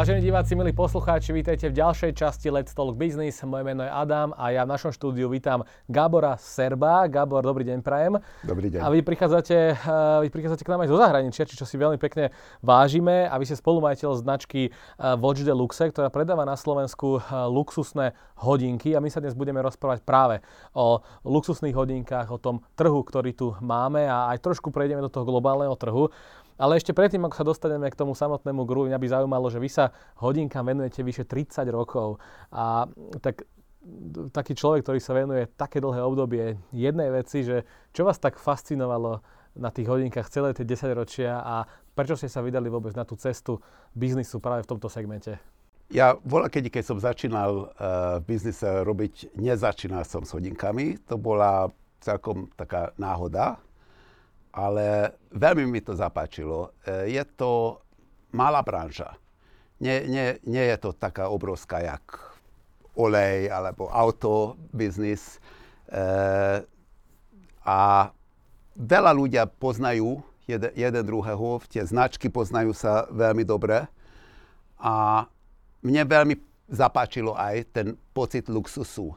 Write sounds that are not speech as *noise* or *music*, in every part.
Vážení diváci, milí poslucháči, vítajte v ďalšej časti Let's Talk Business. Moje meno je Adam a ja v našom štúdiu vítam Gábora Serba. Gábor, dobrý deň, prajem. Dobrý deň. A vy prichádzate, eh, vy prichádzate k nám aj zo zahraničia, čo si veľmi pekne vážime. A vy ste spolumajiteľ značky eh, Watch de Luxe, ktorá predáva na Slovensku eh, luxusné hodinky. A my sa dnes budeme rozprávať práve o luxusných hodinkách, o tom trhu, ktorý tu máme a aj trošku prejdeme do toho globálneho trhu. Ale ešte predtým, ako sa dostaneme k tomu samotnému guru, mňa by zaujímalo, že vy sa hodinkám venujete vyše 30 rokov. A tak taký človek, ktorý sa venuje také dlhé obdobie jednej veci, že čo vás tak fascinovalo na tých hodinkách celé tie 10 ročia a prečo ste sa vydali vôbec na tú cestu biznisu práve v tomto segmente? Ja voľa keď, keď som začínal uh, v biznise robiť, nezačínal som s hodinkami. To bola celkom taká náhoda ale veľmi mi to zapáčilo. E, je to malá branža. Nie, nie, nie je to taká obrovská, jak olej alebo auto biznis. E, a veľa ľudia poznajú jeden, jeden druhého, tie značky poznajú sa veľmi dobre. A mne veľmi zapáčilo aj ten pocit luxusu.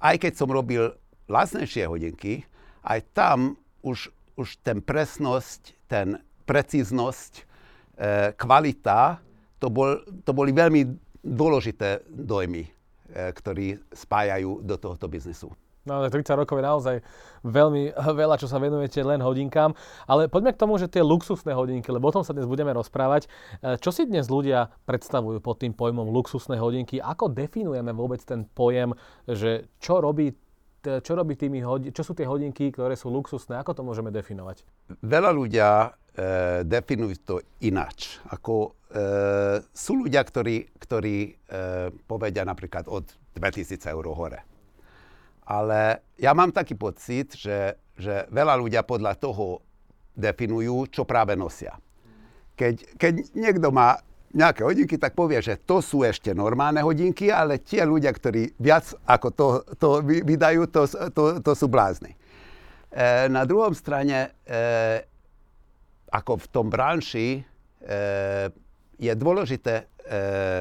Aj keď som robil lacnejšie hodinky, aj tam už už ten presnosť, ten precíznosť, e, kvalita, to, bol, to boli veľmi dôležité dojmy, e, ktorí spájajú do tohoto biznesu. No, 30 rokov je naozaj veľmi *laughs* veľa, čo sa venujete len hodinkám. Ale poďme k tomu, že tie luxusné hodinky, lebo o tom sa dnes budeme rozprávať. E, čo si dnes ľudia predstavujú pod tým pojmom luxusné hodinky? Ako definujeme vôbec ten pojem, že čo robí čo, robí tými hodi- čo sú tie hodinky, ktoré sú luxusné? Ako to môžeme definovať? Veľa ľudia e, definujú to ináč. Ako, e, sú ľudia, ktorí, ktorí e, povedia napríklad od 2000 eur hore. Ale ja mám taký pocit, že, že veľa ľudia podľa toho definujú, čo práve nosia. Keď, keď niekto má nejaké hodinky, tak povie, že to sú ešte normálne hodinky, ale tie ľudia, ktorí viac ako to, to vydajú, to, to, to sú blázni. E, na druhom strane, e, ako v tom branši, e, je dôležité e,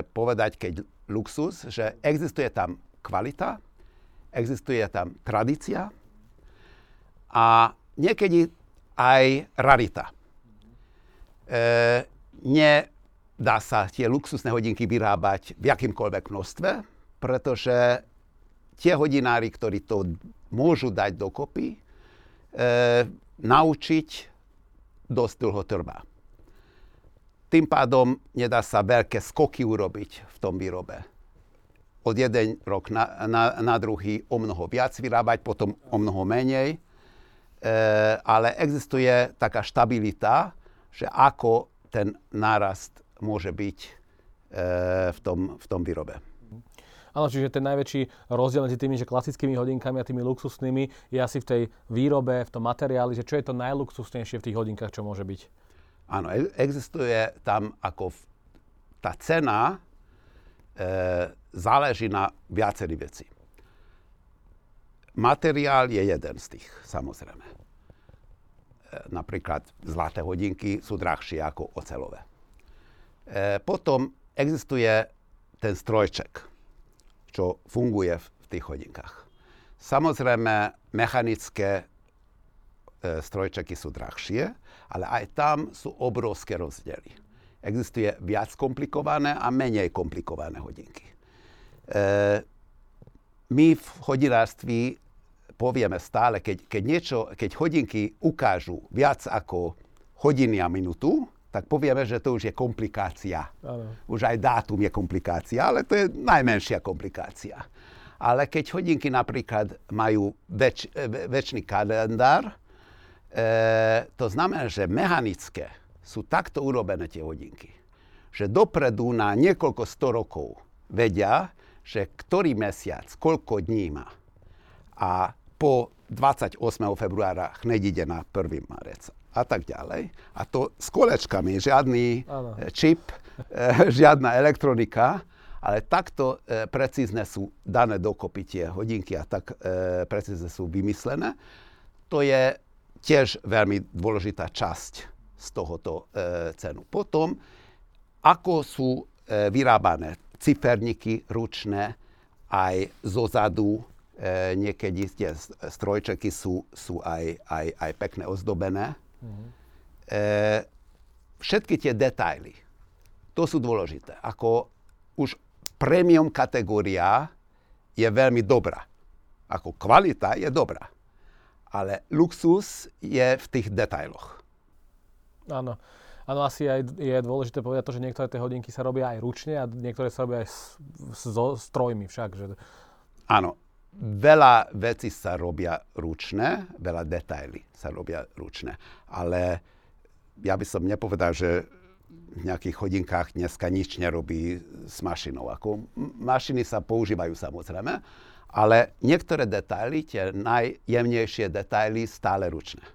povedať, keď luxus, že existuje tam kvalita, existuje tam tradícia a niekedy aj rarita. E, nie, dá sa tie luxusné hodinky vyrábať v akýmkoľvek množstve, pretože tie hodinári, ktorí to môžu dať dokopy, e, naučiť dosť dlho trvá. Tým pádom nedá sa veľké skoky urobiť v tom výrobe. Od jeden rok na, na, na druhý o mnoho viac vyrábať, potom o mnoho menej. E, ale existuje taká štabilita, že ako ten nárast môže byť e, v, tom, v tom výrobe. Áno, čiže ten najväčší rozdiel medzi tými že klasickými hodinkami a tými luxusnými je asi v tej výrobe, v tom materiáli, že čo je to najluxusnejšie v tých hodinkách, čo môže byť? Áno, e, existuje tam ako v, tá cena e, záleží na viacerých veci. Materiál je jeden z tých, samozrejme. E, napríklad zlaté hodinky sú drahšie ako ocelové. E, potom existuje ten strojček, čo funguje v, tých hodinkách. Samozrejme, mechanické e, strojčeky sú drahšie, ale aj tam sú obrovské rozdiely. Existuje viac komplikované a menej komplikované hodinky. E, my v hodinárství povieme stále, keď, keď, niečo, keď hodinky ukážu viac ako hodiny a minútu, tak povieme, že to už je komplikácia. Ano. Už aj dátum je komplikácia, ale to je najmenšia komplikácia. Ale keď hodinky napríklad majú väč, väčší kalendár, e, to znamená, že mechanické sú takto urobené tie hodinky, že dopredu na niekoľko sto rokov vedia, že ktorý mesiac, koľko dní má. A po 28. februára hneď ide na 1. marec a tak ďalej. A to s kolečkami, žiadny ano. E, čip, e, *laughs* žiadna elektronika, ale takto e, precízne sú dané dokopy tie hodinky a tak precízne sú vymyslené. To je tiež veľmi dôležitá časť z tohoto cenu. Potom, ako sú vyrábané ciferníky ručné, aj zozadu e, niekedy tie strojčeky sú, sú aj, aj, aj pekne ozdobené. Mm-hmm. E, všetky tie detaily, to sú dôležité. Ako už premium kategória je veľmi dobrá. Ako kvalita je dobrá. Ale luxus je v tých detailoch. Áno. Áno, asi aj je dôležité povedať to, že niektoré tie hodinky sa robia aj ručne a niektoré sa robia aj so strojmi však. Že... Áno, veľa vecí sa robia ručne, veľa detaily sa robia ručne. Ale ja by som nepovedal, že v nejakých hodinkách dneska nič nerobí s mašinou. Ako mašiny sa používajú samozrejme, ale niektoré detaily, tie najjemnejšie detaily, stále ručné.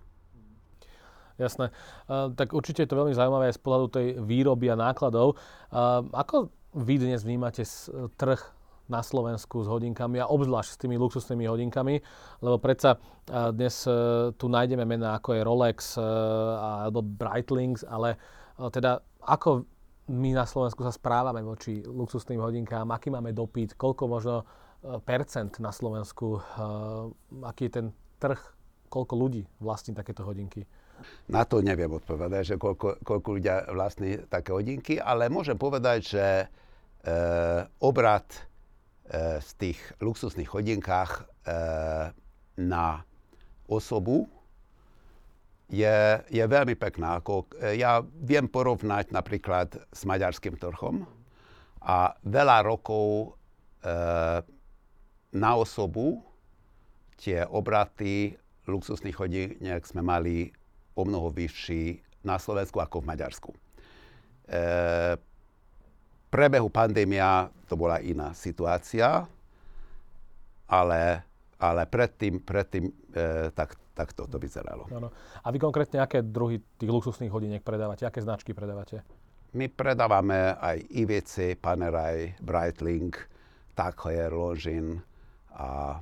Jasné. Uh, tak určite je to veľmi zaujímavé aj z pohľadu tej výroby a nákladov. Uh, ako vy dnes vnímate trh na Slovensku s hodinkami a obzvlášť s tými luxusnými hodinkami, lebo predsa uh, dnes uh, tu nájdeme mená ako je Rolex uh, alebo Breitlings, ale teda ako my na Slovensku sa správame voči luxusným hodinkám, aký máme dopyt, koľko možno percent na Slovensku, aký je ten trh, koľko ľudí vlastní takéto hodinky? Na to neviem odpovedať, že koľko, koľko ľudia vlastní také hodinky, ale môžem povedať, že e, obrad e, z tých luxusných hodinkách e, na osobu je, je veľmi pekná. Ako, e, ja viem porovnať napríklad s maďarským trhom a veľa rokov e, na osobu tie obraty luxusných hodiniek sme mali o mnoho vyšší na Slovensku ako v Maďarsku. E, prebehu pandémia to bola iná situácia, ale, ale predtým, predtým e, tak, tak to, to vyzeralo. Ano. A vy konkrétne aké druhy tých luxusných hodiniek predávate? Aké značky predávate? My predávame aj IWC, Panerai, Breitling, Tag Heuer, Longines a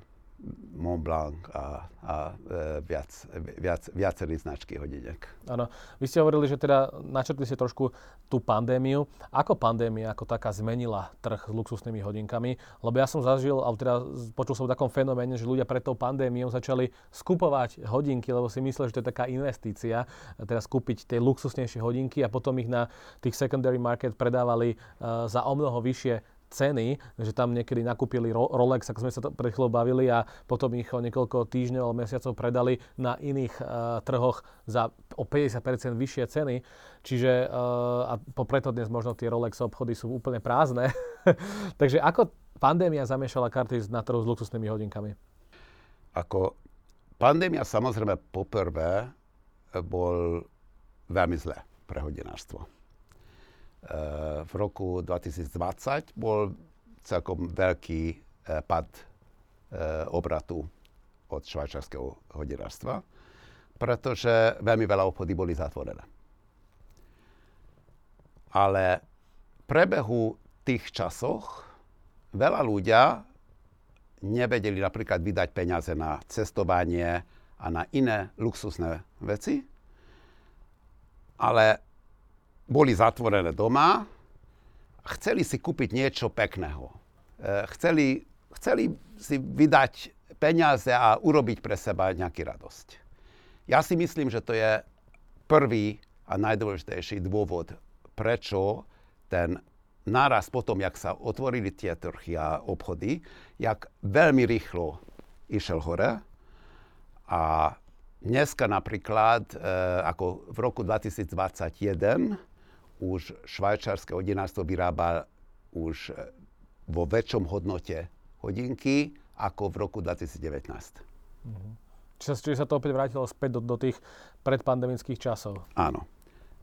Mont Blanc a, a e, viac, viac, viacerý značky hodiniek. Áno. Vy ste hovorili, že teda načrtli ste trošku tú pandémiu. Ako pandémia ako taká zmenila trh s luxusnými hodinkami? Lebo ja som zažil, alebo teda počul som o takom fenoméne, že ľudia pred tou pandémiou začali skupovať hodinky, lebo si mysleli, že to je taká investícia, teda skúpiť tie luxusnejšie hodinky a potom ich na tých secondary market predávali uh, za o mnoho vyššie ceny, že tam niekedy nakúpili Rolex, ako sme sa to pred chvíľou bavili a potom ich o niekoľko týždňov alebo mesiacov predali na iných uh, trhoch za o 50% vyššie ceny. Čiže uh, a preto dnes možno tie Rolex obchody sú úplne prázdne. *laughs* Takže ako pandémia zamiešala karty na trhu s luxusnými hodinkami? Ako pandémia samozrejme poprvé bol veľmi zlé pre hodinárstvo v roku 2020 bol celkom veľký e, pad e, obratu od švajčarského hodinárstva, pretože veľmi veľa obchody boli zatvorené. Ale v prebehu tých časoch veľa ľudia nevedeli napríklad vydať peniaze na cestovanie a na iné luxusné veci, ale boli zatvorené doma a chceli si kúpiť niečo pekného. E, chceli, chceli si vydať peniaze a urobiť pre seba nejaký radosť. Ja si myslím, že to je prvý a najdôležitejší dôvod, prečo ten náraz potom, jak sa otvorili tie trhy a obchody, jak veľmi rýchlo išiel hore a dneska napríklad, e, ako v roku 2021, už švajčarské hodinárstvo vyrába už e, vo väčšom hodnote hodinky ako v roku 2019. Mm-hmm. Čiže, čiže sa to opäť vrátilo späť do, do tých predpandemických časov. Áno.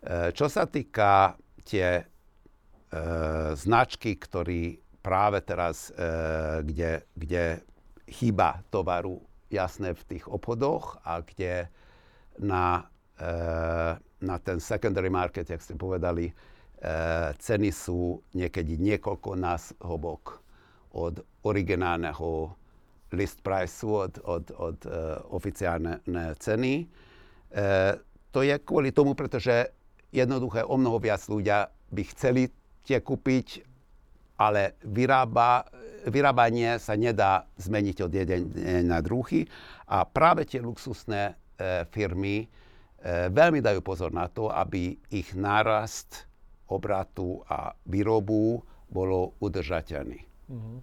E, čo sa týka tie e, značky, ktorý práve teraz, e, kde, kde chýba tovaru jasné v tých obchodoch a kde na e, na ten secondary market, jak ste povedali, e, ceny sú niekedy niekoľko násobok od originálneho list price od, od, od e, oficiálne ceny. E, to je kvôli tomu, pretože jednoduché o mnoho viac ľudia by chceli tie kúpiť, ale vyrába, vyrábanie sa nedá zmeniť od jeden na druhý a práve tie luxusné e, firmy veľmi dajú pozor na to, aby ich nárast obratu a výrobu bolo udržateľný. Mm-hmm.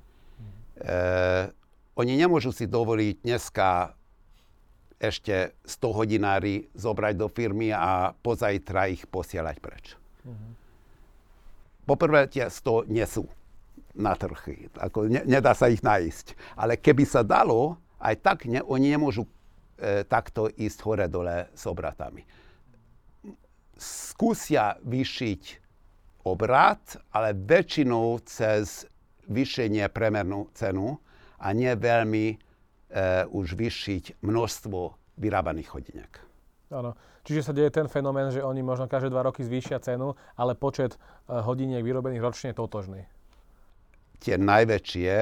E, oni nemôžu si dovoliť dneska ešte 100 hodinári zobrať do firmy a pozajtra ich posielať preč. Mm-hmm. Poprvé tie 100 nie sú na trhy. Ako ne, nedá sa ich nájsť. Ale keby sa dalo, aj tak ne, oni nemôžu e, takto ísť hore-dole s obratami. Skúsia vyšiť obrat, ale väčšinou cez vyšenie premernú cenu a nie veľmi uh, už vyšiť množstvo vyrábaných hodiniek. Áno. Čiže sa deje ten fenomén, že oni možno každé dva roky zvýšia cenu, ale počet uh, hodiniek vyrobených ročne je totožný. Tie najväčšie,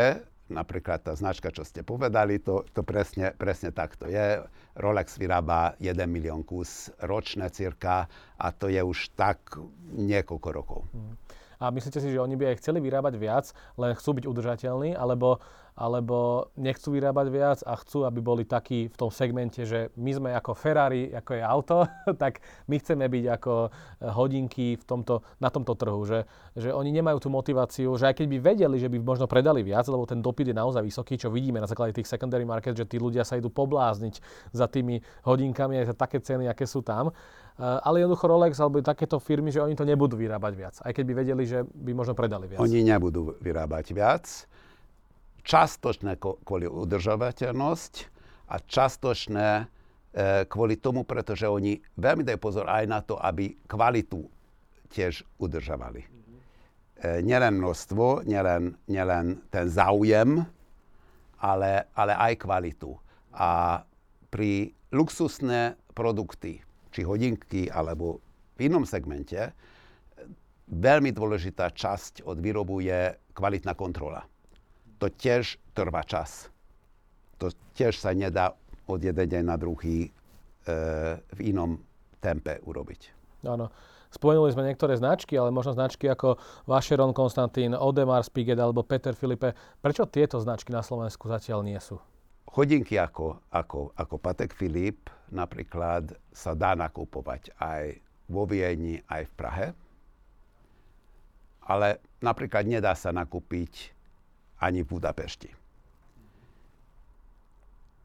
napríklad tá značka, čo ste povedali, to, to presne, presne takto je. Rolex vyrába 1 milión kus ročne cirka a to je už tak niekoľko rokov. Mm. A myslíte si, že oni by aj chceli vyrábať viac, len chcú byť udržateľní, alebo alebo nechcú vyrábať viac a chcú, aby boli takí v tom segmente, že my sme ako Ferrari, ako je auto, *laughs* tak my chceme byť ako eh, hodinky v tomto, na tomto trhu. Že, že oni nemajú tú motiváciu, že aj keď by vedeli, že by možno predali viac, lebo ten dopyt je naozaj vysoký, čo vidíme na základe tých secondary market, že tí ľudia sa idú poblázniť za tými hodinkami aj za také ceny, aké sú tam. Eh, ale jednoducho Rolex alebo takéto firmy, že oni to nebudú vyrábať viac. Aj keď by vedeli, že by možno predali viac. Oni nebudú vyrábať viac častočné kvôli udržovateľnosť a častočné e, kvôli tomu, pretože oni veľmi dajú pozor aj na to, aby kvalitu tiež udržovali. E, nielen množstvo, nielen, nielen ten záujem, ale, ale aj kvalitu. A pri luxusné produkty, či hodinky, alebo v inom segmente, veľmi dôležitá časť od výrobu je kvalitná kontrola to tiež trvá čas. To tiež sa nedá od jeden deň na druhý e, v inom tempe urobiť. Áno. Spomenuli sme niektoré značky, ale možno značky ako Vacheron Konstantín, Odemar Spiget alebo Peter Filipe. Prečo tieto značky na Slovensku zatiaľ nie sú? Chodinky ako, ako, ako Patek Filip napríklad sa dá nakupovať aj vo Viedni, aj v Prahe. Ale napríklad nedá sa nakúpiť ani v Budapešti.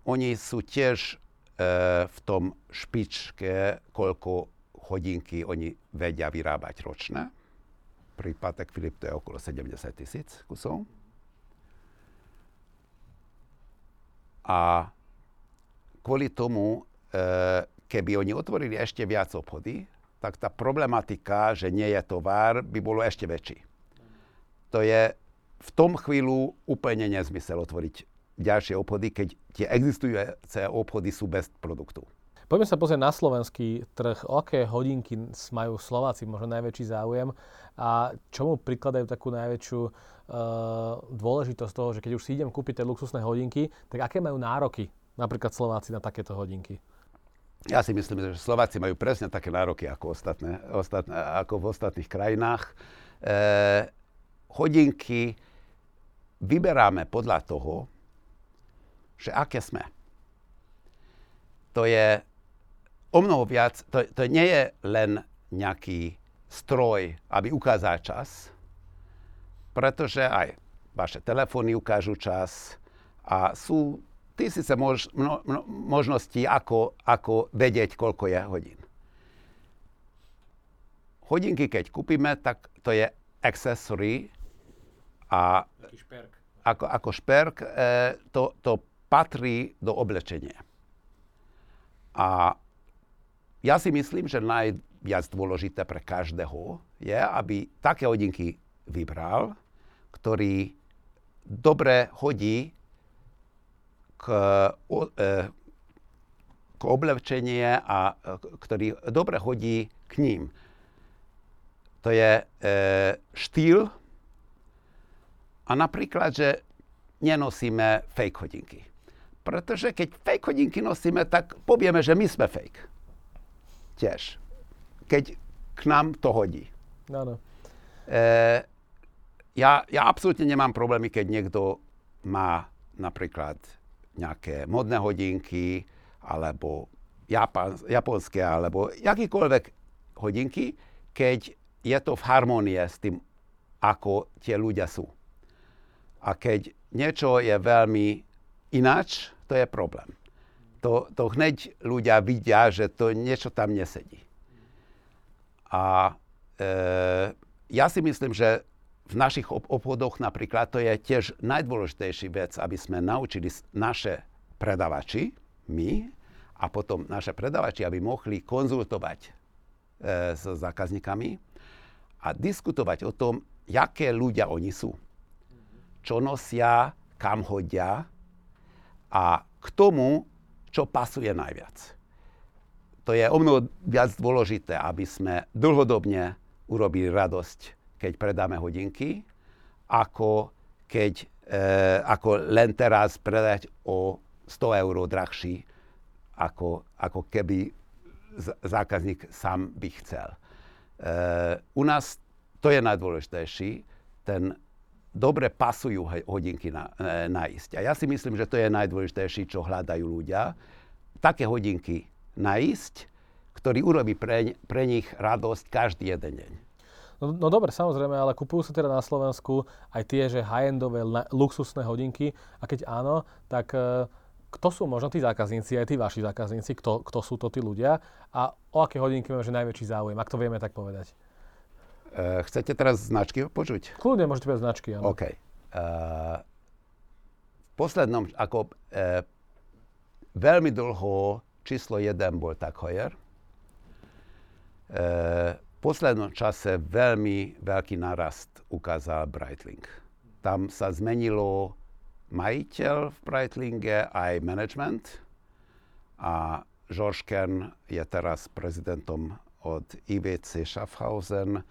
Oni sú tiež e, v tom špičke, koľko hodinky oni vedia vyrábať ročne. Pri Patek Filip to je okolo 70 tisíc kusov. A kvôli tomu, e, keby oni otvorili ešte viac obchody, tak tá problematika, že nie je tovar, by bolo ešte väčší. To je v tom chvíľu úplne nezmysel otvoriť ďalšie obchody, keď tie existujúce obchody sú bez produktu. Poďme sa pozrieť na slovenský trh. O aké hodinky majú Slováci možno najväčší záujem a čomu prikladajú takú najväčšiu uh, dôležitosť toho, že keď už si idem kúpiť tie luxusné hodinky, tak aké majú nároky napríklad Slováci na takéto hodinky? Ja si myslím, že Slováci majú presne také nároky ako, ostatné, ostatné, ako v ostatných krajinách. E, hodinky vyberáme podľa toho, že aké sme. To je o mnoho viac, to, to nie je len nejaký stroj, aby ukázal čas, pretože aj vaše telefóny ukážu čas a sú tisíce mož, mno, mno, možností, ako, ako vedieť, koľko je hodín. Hodinky, keď kúpime, tak to je accessory a šperk. Ako, ako šperk e, to, to patrí do oblečenia. A ja si myslím, že najviac dôležité pre každého je, aby také hodinky vybral, ktorý dobre hodí k, e, k oblečenie a e, ktorý dobre hodí k ním. To je e, štýl, a napríklad, že nenosíme fake hodinky. Pretože keď fake hodinky nosíme, tak povieme, že my sme fake. Tiež. Keď k nám to hodí. Áno. ja, ja absolútne nemám problémy, keď niekto má napríklad nejaké modné hodinky, alebo Japan, japonské, alebo jakýkoľvek hodinky, keď je to v harmonie s tým, ako tie ľudia sú. A keď niečo je veľmi ináč, to je problém. To, to hneď ľudia vidia, že to niečo tam nesedí. A e, ja si myslím, že v našich obchodoch napríklad to je tiež najdôležitejší vec, aby sme naučili naše predavači, my, a potom naše predavači, aby mohli konzultovať e, s zákazníkami a diskutovať o tom, jaké ľudia oni sú. Čo nosia, kam hodia a k tomu, čo pasuje najviac. To je o mnoho viac dôležité, aby sme dlhodobne urobili radosť, keď predáme hodinky, ako keď e, ako len teraz predať o 100 eur drahší, ako, ako keby zákazník sám by chcel. E, u nás to je najdôležitejší, ten dobre pasujú hodinky na, e, nájsť. A ja si myslím, že to je najdôležitejší, čo hľadajú ľudia. Také hodinky nájsť, ktorý urobí pre, pre nich radosť každý jeden deň. No, no dobre, samozrejme, ale kupujú sa teda na Slovensku aj tie, že high-endové, luxusné hodinky. A keď áno, tak e, kto sú možno tí zákazníci, aj tí vaši zákazníci, kto, kto sú to tí ľudia a o aké hodinky máme najväčší záujem, ak to vieme tak povedať? Uh, chcete teraz značky počuť? Kľudne môžete povedať značky, áno. OK. Uh, v poslednom, ako uh, veľmi dlho číslo jeden bol tak Heuer. Uh, v poslednom čase veľmi veľký narast ukázal Breitling. Tam sa zmenilo majiteľ v Breitlinge aj management a George Kern je teraz prezidentom od IWC Schaffhausen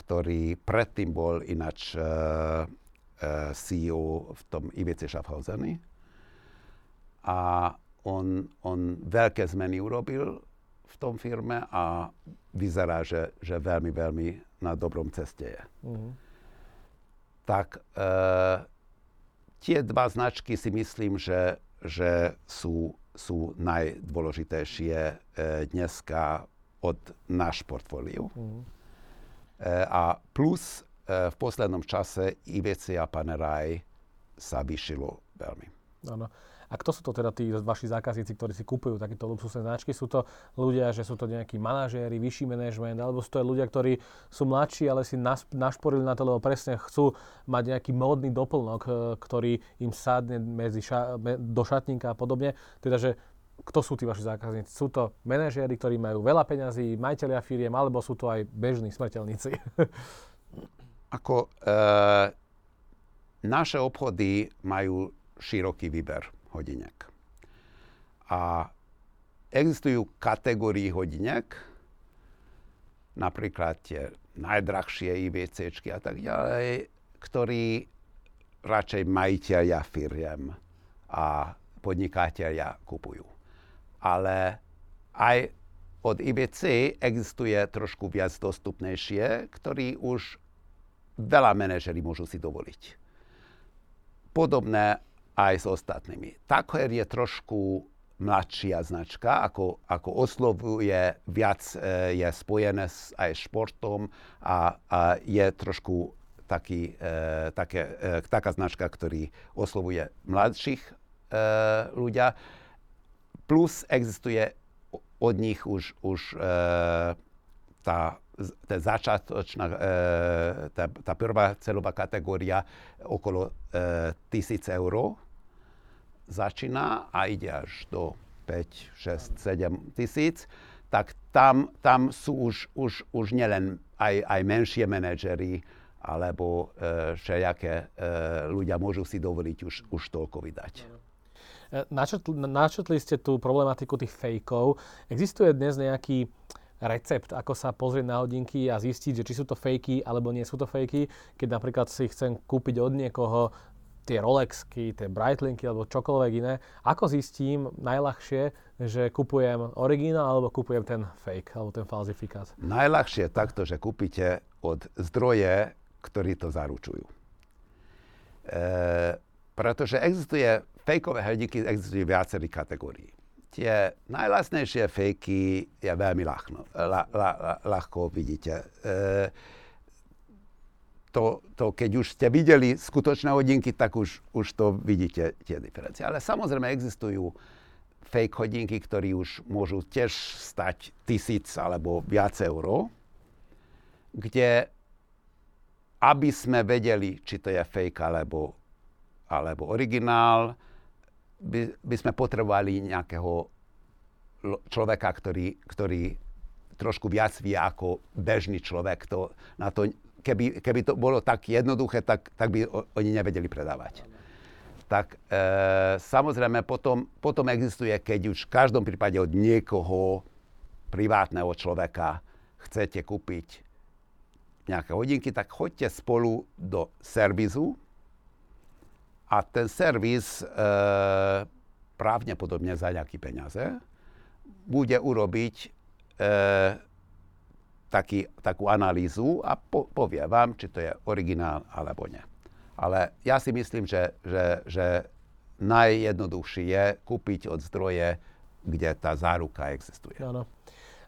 ktorý predtým bol ináč uh, uh, CEO v tom IVC Schaffhauseni. A on, on veľké zmeny urobil v tom firme a vyzerá, že, že veľmi, veľmi na dobrom ceste je. Mm-hmm. Tak uh, tie dva značky si myslím, že, že sú, sú najdôležitejšie uh, dneska od náš portfóliu. Mm-hmm. Eh, a plus eh, v poslednom čase IVC a Panerai sa vyšilo veľmi. Áno. A kto sú to teda tí vaši zákazníci, ktorí si kúpujú takéto luxusné značky? Sú to ľudia, že sú to nejakí manažéri, vyšší manažment, alebo sú to ľudia, ktorí sú mladší, ale si našporili na to, lebo presne chcú mať nejaký módny doplnok, eh, ktorý im sadne medzi ša- do šatníka a podobne. Teda, že kto sú tí vaši zákazníci? Sú to manažéri, ktorí majú veľa peňazí, majiteľia firiem, alebo sú to aj bežní smrteľníci? *laughs* Ako e, naše obchody majú široký výber hodinek. A existujú kategórie hodinek, napríklad tie najdrahšie IVCčky a tak ďalej, ktorí radšej majiteľia firiem a podnikateľia kupujú ale aj od IBC existuje trošku viac dostupnejšie, ktorý už veľa manažerí môžu si dovoliť. Podobné aj s ostatnými. Takoer je trošku mladšia značka, ako, ako oslovuje viac, e, je spojené s, aj športom a, a je trošku taký, e, také, e, taká značka, ktorý oslovuje mladších e, ľudia plus existuje od nich už, už e, tá, tá začiatočná, e, tá, tá prvá celová kategória okolo e, 1000 eur začína a ide až do 5, 6, 7 tisíc, tak tam, tam sú už, už, už nielen aj, aj menšie manažery, alebo e, všelijaké e, ľudia môžu si dovoliť už, už toľko vydať. Načetli, načetli ste tú problematiku tých fejkov. Existuje dnes nejaký recept, ako sa pozrieť na hodinky a zistiť, že či sú to fejky alebo nie sú to fejky, keď napríklad si chcem kúpiť od niekoho tie Rolexky, tie Breitlinky alebo čokoľvek iné. Ako zistím najľahšie, že kupujem originál alebo kupujem ten fake alebo ten falzifikát? Najľahšie takto, že kúpite od zdroje, ktorí to zaručujú. E, pretože existuje, fejkové hodinky existujú viacerých kategórií. Tie najlasnejšie fejky je veľmi ľahno, la, la, la, ľahko vidíte. E, to, to, keď už ste videli skutočné hodinky, tak už, už to vidíte tie diferencie. Ale samozrejme existujú fake hodinky, ktorí už môžu tiež stať tisíc alebo viac eur, kde aby sme vedeli, či to je fake alebo, alebo originál, by, by sme potrebovali nejakého človeka, ktorý, ktorý trošku viac vie ako bežný človek. To, na to, keby, keby to bolo tak jednoduché, tak, tak by oni nevedeli predávať. Tak e, samozrejme potom, potom existuje, keď už v každom prípade od niekoho privátneho človeka chcete kúpiť nejaké hodinky, tak choďte spolu do servisu, a ten servis e, pravdepodobne za nejaké peniaze bude urobiť e, taký, takú analýzu a po, povie vám, či to je originál alebo nie. Ale ja si myslím, že, že, že najjednoduchšie je kúpiť od zdroje, kde tá záruka existuje. Áno.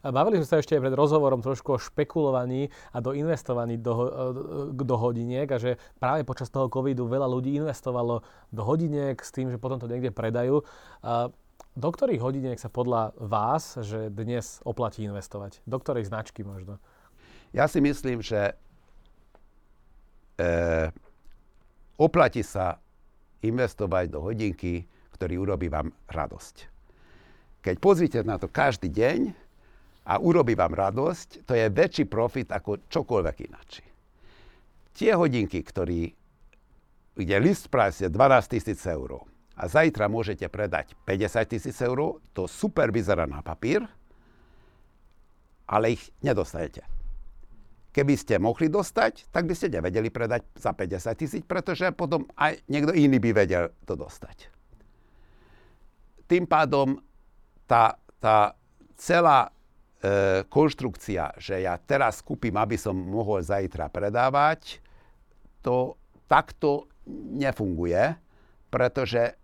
Bavili sme sa ešte aj pred rozhovorom trošku o špekulovaní a do investovaní do, do hodiniek a že práve počas toho covidu veľa ľudí investovalo do hodiniek s tým, že potom to niekde predajú. Do ktorých hodiniek sa podľa vás, že dnes oplatí investovať? Do ktorej značky možno? Ja si myslím, že e, oplatí sa investovať do hodinky, ktorý urobí vám radosť. Keď pozrite na to každý deň, a urobí vám radosť, to je väčší profit ako čokoľvek ináč. Tie hodinky, ktorý, kde list price je 12 tisíc eur a zajtra môžete predať 50 tisíc eur, to super vyzerá na papír, ale ich nedostanete. Keby ste mohli dostať, tak by ste nevedeli predať za 50 tisíc, pretože potom aj niekto iný by vedel to dostať. Tým pádom tá, tá celá konštrukcia, že ja teraz kúpim, aby som mohol zajtra predávať, to takto nefunguje, pretože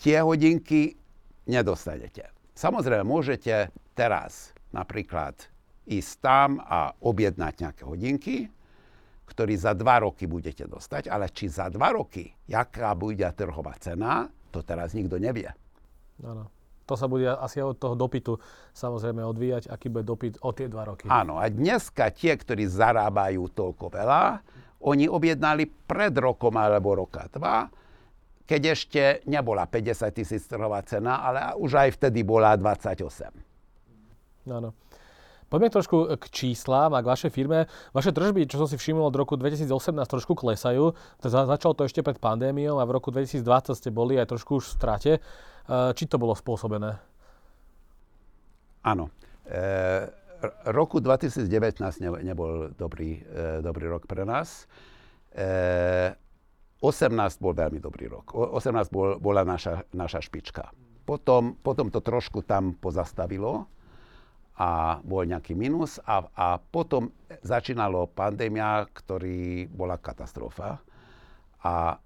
tie hodinky nedostanete. Samozrejme, môžete teraz napríklad ísť tam a objednať nejaké hodinky, ktorý za dva roky budete dostať, ale či za dva roky, jaká bude trhová cena, to teraz nikto nevie. Ano to sa bude asi od toho dopytu samozrejme odvíjať, aký bude dopyt o tie dva roky. Áno, a dneska tie, ktorí zarábajú toľko veľa, oni objednali pred rokom alebo roka dva, keď ešte nebola 50 tisíc trhová cena, ale už aj vtedy bola 28. Áno. Poďme trošku k číslám a k vašej firme. Vaše tržby, čo som si všimol od roku 2018, trošku klesajú. Začalo to ešte pred pandémiou a v roku 2020 ste boli aj trošku už v strate. Eh, či to bolo spôsobené? Áno. E, roku 2019 nebol dobrý, e, dobrý rok pre nás. E, 18 bol veľmi dobrý rok. 18 bol, bola naša, naša špička. Potom, potom to trošku tam pozastavilo a bol nejaký minus a, a potom začínalo pandémia, ktorý bola katastrofa. A,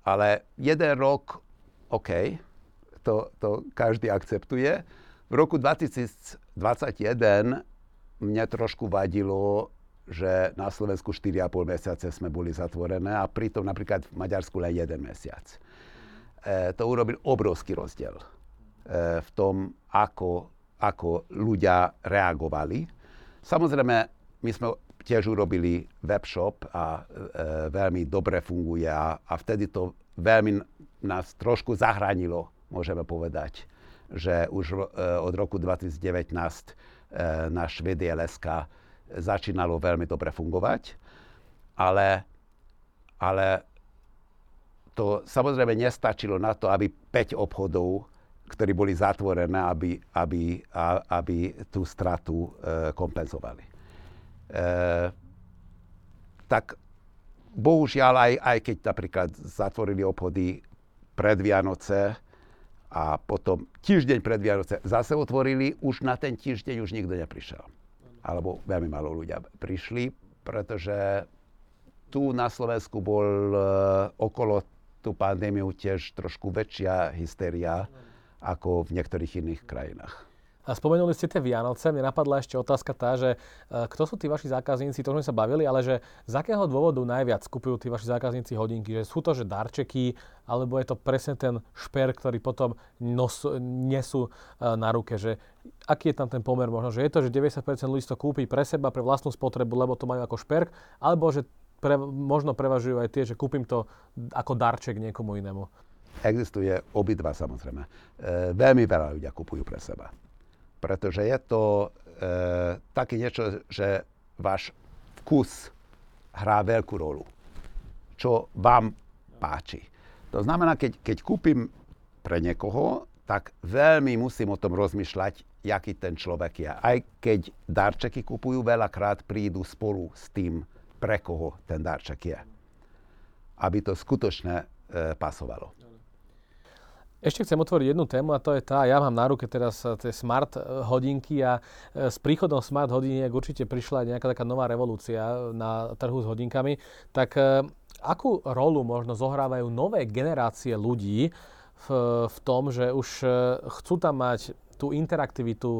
ale jeden rok, OK, to, to každý akceptuje. V roku 2021 mne trošku vadilo, že na Slovensku 4,5 mesiace sme boli zatvorené a pritom napríklad v Maďarsku len jeden mesiac. E, to urobil obrovský rozdiel e, v tom, ako, ako ľudia reagovali. Samozrejme, my sme tiež urobili webshop a e, veľmi dobre funguje a, a vtedy to veľmi nás trošku zahránilo môžeme povedať, že už e, od roku 2019 e, náš VDLSK začínalo veľmi dobre fungovať, ale, ale to samozrejme nestačilo na to, aby 5 obchodov, ktorí boli zatvorené, aby, aby, aby tú stratu e, kompenzovali. E, tak bohužiaľ, aj, aj keď napríklad zatvorili obchody pred Vianoce, a potom týždeň pred Vianoce zase otvorili, už na ten týždeň už nikto neprišiel. Alebo veľmi malo ľudia prišli, pretože tu na Slovensku bol uh, okolo tú pandémiu tiež trošku väčšia hysteria ako v niektorých iných krajinách. A spomenuli ste tie Vianoce, mne napadla ešte otázka tá, že uh, kto sú tí vaši zákazníci, to sme sa bavili, ale že z akého dôvodu najviac kupujú tí vaši zákazníci hodinky, že sú to, že darčeky, alebo je to presne ten šper, ktorý potom nos, nesú uh, na ruke, že aký je tam ten pomer? Možno, že je to, že 90% ľudí to kúpi pre seba, pre vlastnú spotrebu, lebo to majú ako šperk, alebo že pre, možno prevažujú aj tie, že kúpim to ako darček niekomu inému. Existuje obidva samozrejme. E, veľmi veľa ľudia kupujú pre seba pretože je to e, také niečo, že váš vkus hrá veľkú rolu, čo vám páči. To znamená, keď, keď kúpim pre niekoho, tak veľmi musím o tom rozmýšľať, jaký ten človek je. Aj keď darčeky kupujú, veľakrát prídu spolu s tým, pre koho ten darček je. Aby to skutočne e, pasovalo. Ešte chcem otvoriť jednu tému a to je tá, ja mám na ruke teraz eh, tie smart eh, hodinky a eh, s príchodom smart hodiniek určite prišla aj nejaká taká nová revolúcia na trhu s hodinkami. Tak akú rolu možno zohrávajú nové generácie ľudí v, v tom, že už chcú tam mať tú interaktivitu,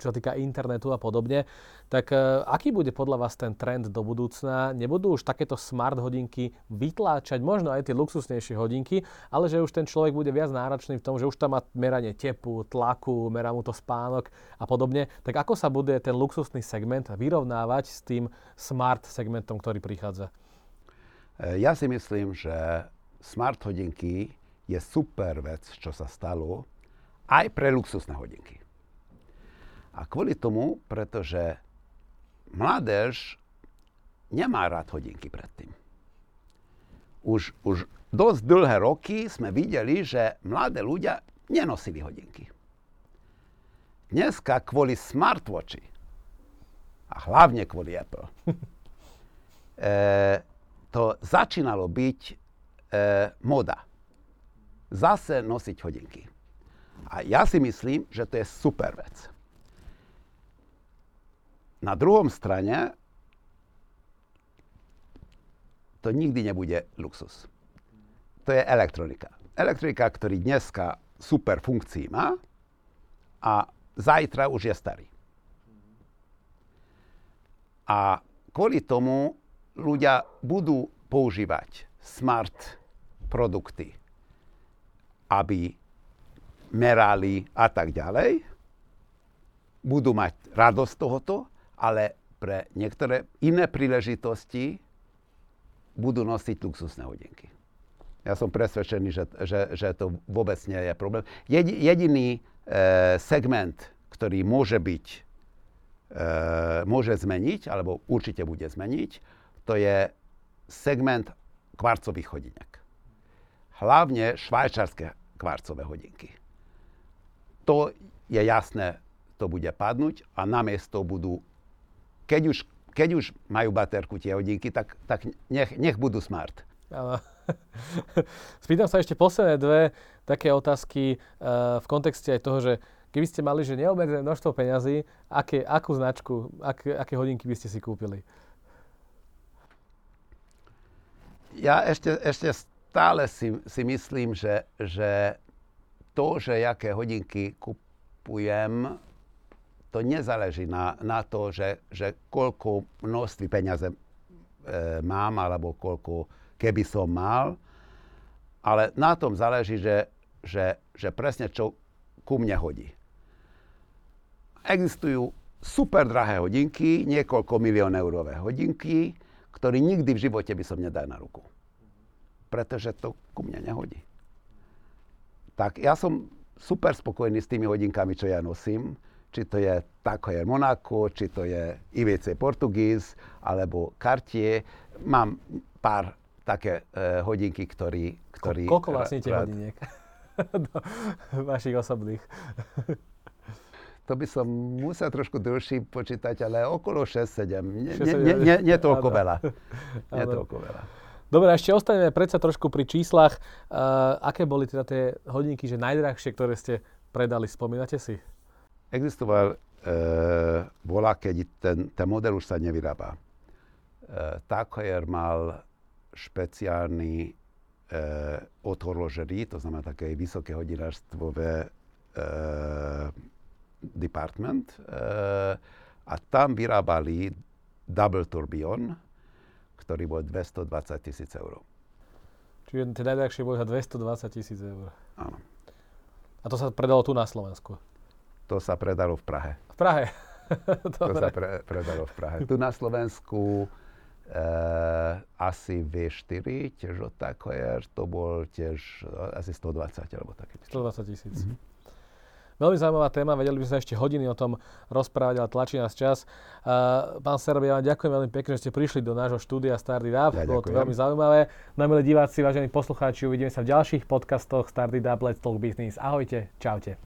čo týka internetu a podobne, tak uh, aký bude podľa vás ten trend do budúcna? Nebudú už takéto smart hodinky vytláčať možno aj tie luxusnejšie hodinky, ale že už ten človek bude viac náročný v tom, že už tam má meranie tepu, tlaku, merá mu to spánok a podobne. Tak ako sa bude ten luxusný segment vyrovnávať s tým smart segmentom, ktorý prichádza? E, ja si myslím, že smart hodinky je super vec, čo sa stalo aj pre luxusné hodinky. A kvôli tomu, pretože mládež nemá rád hodinky predtým. Už, už dosť dlhé roky sme videli, že mladé ľudia nenosili hodinky. Dneska kvôli smartwatchi a hlavne kvôli Apple *laughs* e, to začínalo byť e, moda. Zase nosiť hodinky. A ja si myslím, že to je super vec. Na druhom strane to nikdy nebude luxus. To je elektronika. Elektronika, ktorý dneska super funkcií má a zajtra už je starý. A kvôli tomu ľudia budú používať smart produkty, aby merali a tak ďalej, budú mať radosť tohoto, ale pre niektoré iné príležitosti budú nosiť luxusné hodinky. Ja som presvedčený, že, že, že to vôbec nie je problém. Jedi, jediný e, segment, ktorý môže byť, e, môže zmeniť, alebo určite bude zmeniť, to je segment kvarcových hodiniek. Hlavne švajčarské kvarcové hodinky to je jasné, to bude padnúť a namiesto budú, keď už, keď už majú baterku tie hodinky, tak, tak nech, nech budú smart. Áno. *laughs* Spýtam sa ešte posledné dve také otázky uh, v kontexte aj toho, že keby ste mali že neobmedzené množstvo peňazí, aké, akú značku, aké, aké hodinky by ste si kúpili? Ja ešte, ešte stále si, si myslím, že, že to, že aké hodinky kupujem, to nezáleží na, na to, že, že koľko množství peniaze e, mám, alebo koľko keby som mal, ale na tom záleží, že, že, že presne čo ku mne hodí. Existujú super drahé hodinky, niekoľko milión eurové hodinky, ktoré nikdy v živote by som nedal na ruku. Pretože to ku mne nehodí tak ja som super spokojný s tými hodinkami, čo ja nosím. Či to je Taco Air Monaco, či to je IWC Portugis, alebo Cartier. Mám pár také uh, hodinky, ktorý... ktorý Ko, koľko vlastníte rád... hodiniek? *laughs* Vašich osobných. to by som musel trošku dlhší počítať, ale okolo 6-7. Nie, nie, nie, nie, nie toľko veľa. *laughs* Nie toľko veľa. Dobre, ešte ostaneme predsa trošku pri číslach. Uh, aké boli teda tie hodinky, že najdrahšie, ktoré ste predali, spomínate si? Existoval uh, bola, keď ten, ten model už sa nevyrába. Uh, Takoyer mal špeciálny e, odhorložerí, to znamená také vysoké hodinárstvové e, department. E, a tam vyrábali double turbion, ktorý bol 220 tisíc eur. Čiže tie najdrahšie boli za 220 tisíc eur. Áno. A to sa predalo tu na Slovensku? To sa predalo v Prahe. V Prahe? *laughs* to sa pre, predalo v Prahe. Tu na Slovensku e, asi V4, tiež od Takoyer, to bol tiež asi 120 alebo také. 120 tisíc. Mm-hmm. Veľmi zaujímavá téma, vedeli by sme ešte hodiny o tom rozprávať, ale tlačí nás čas. Uh, pán Serb, ja vám ďakujem veľmi pekne, že ste prišli do nášho štúdia Stardy Dub. Ja, Bolo to veľmi zaujímavé. Na milí diváci, vážení poslucháči, uvidíme sa v ďalších podcastoch Stardy Dub Let's Talk Business. Ahojte, čaute.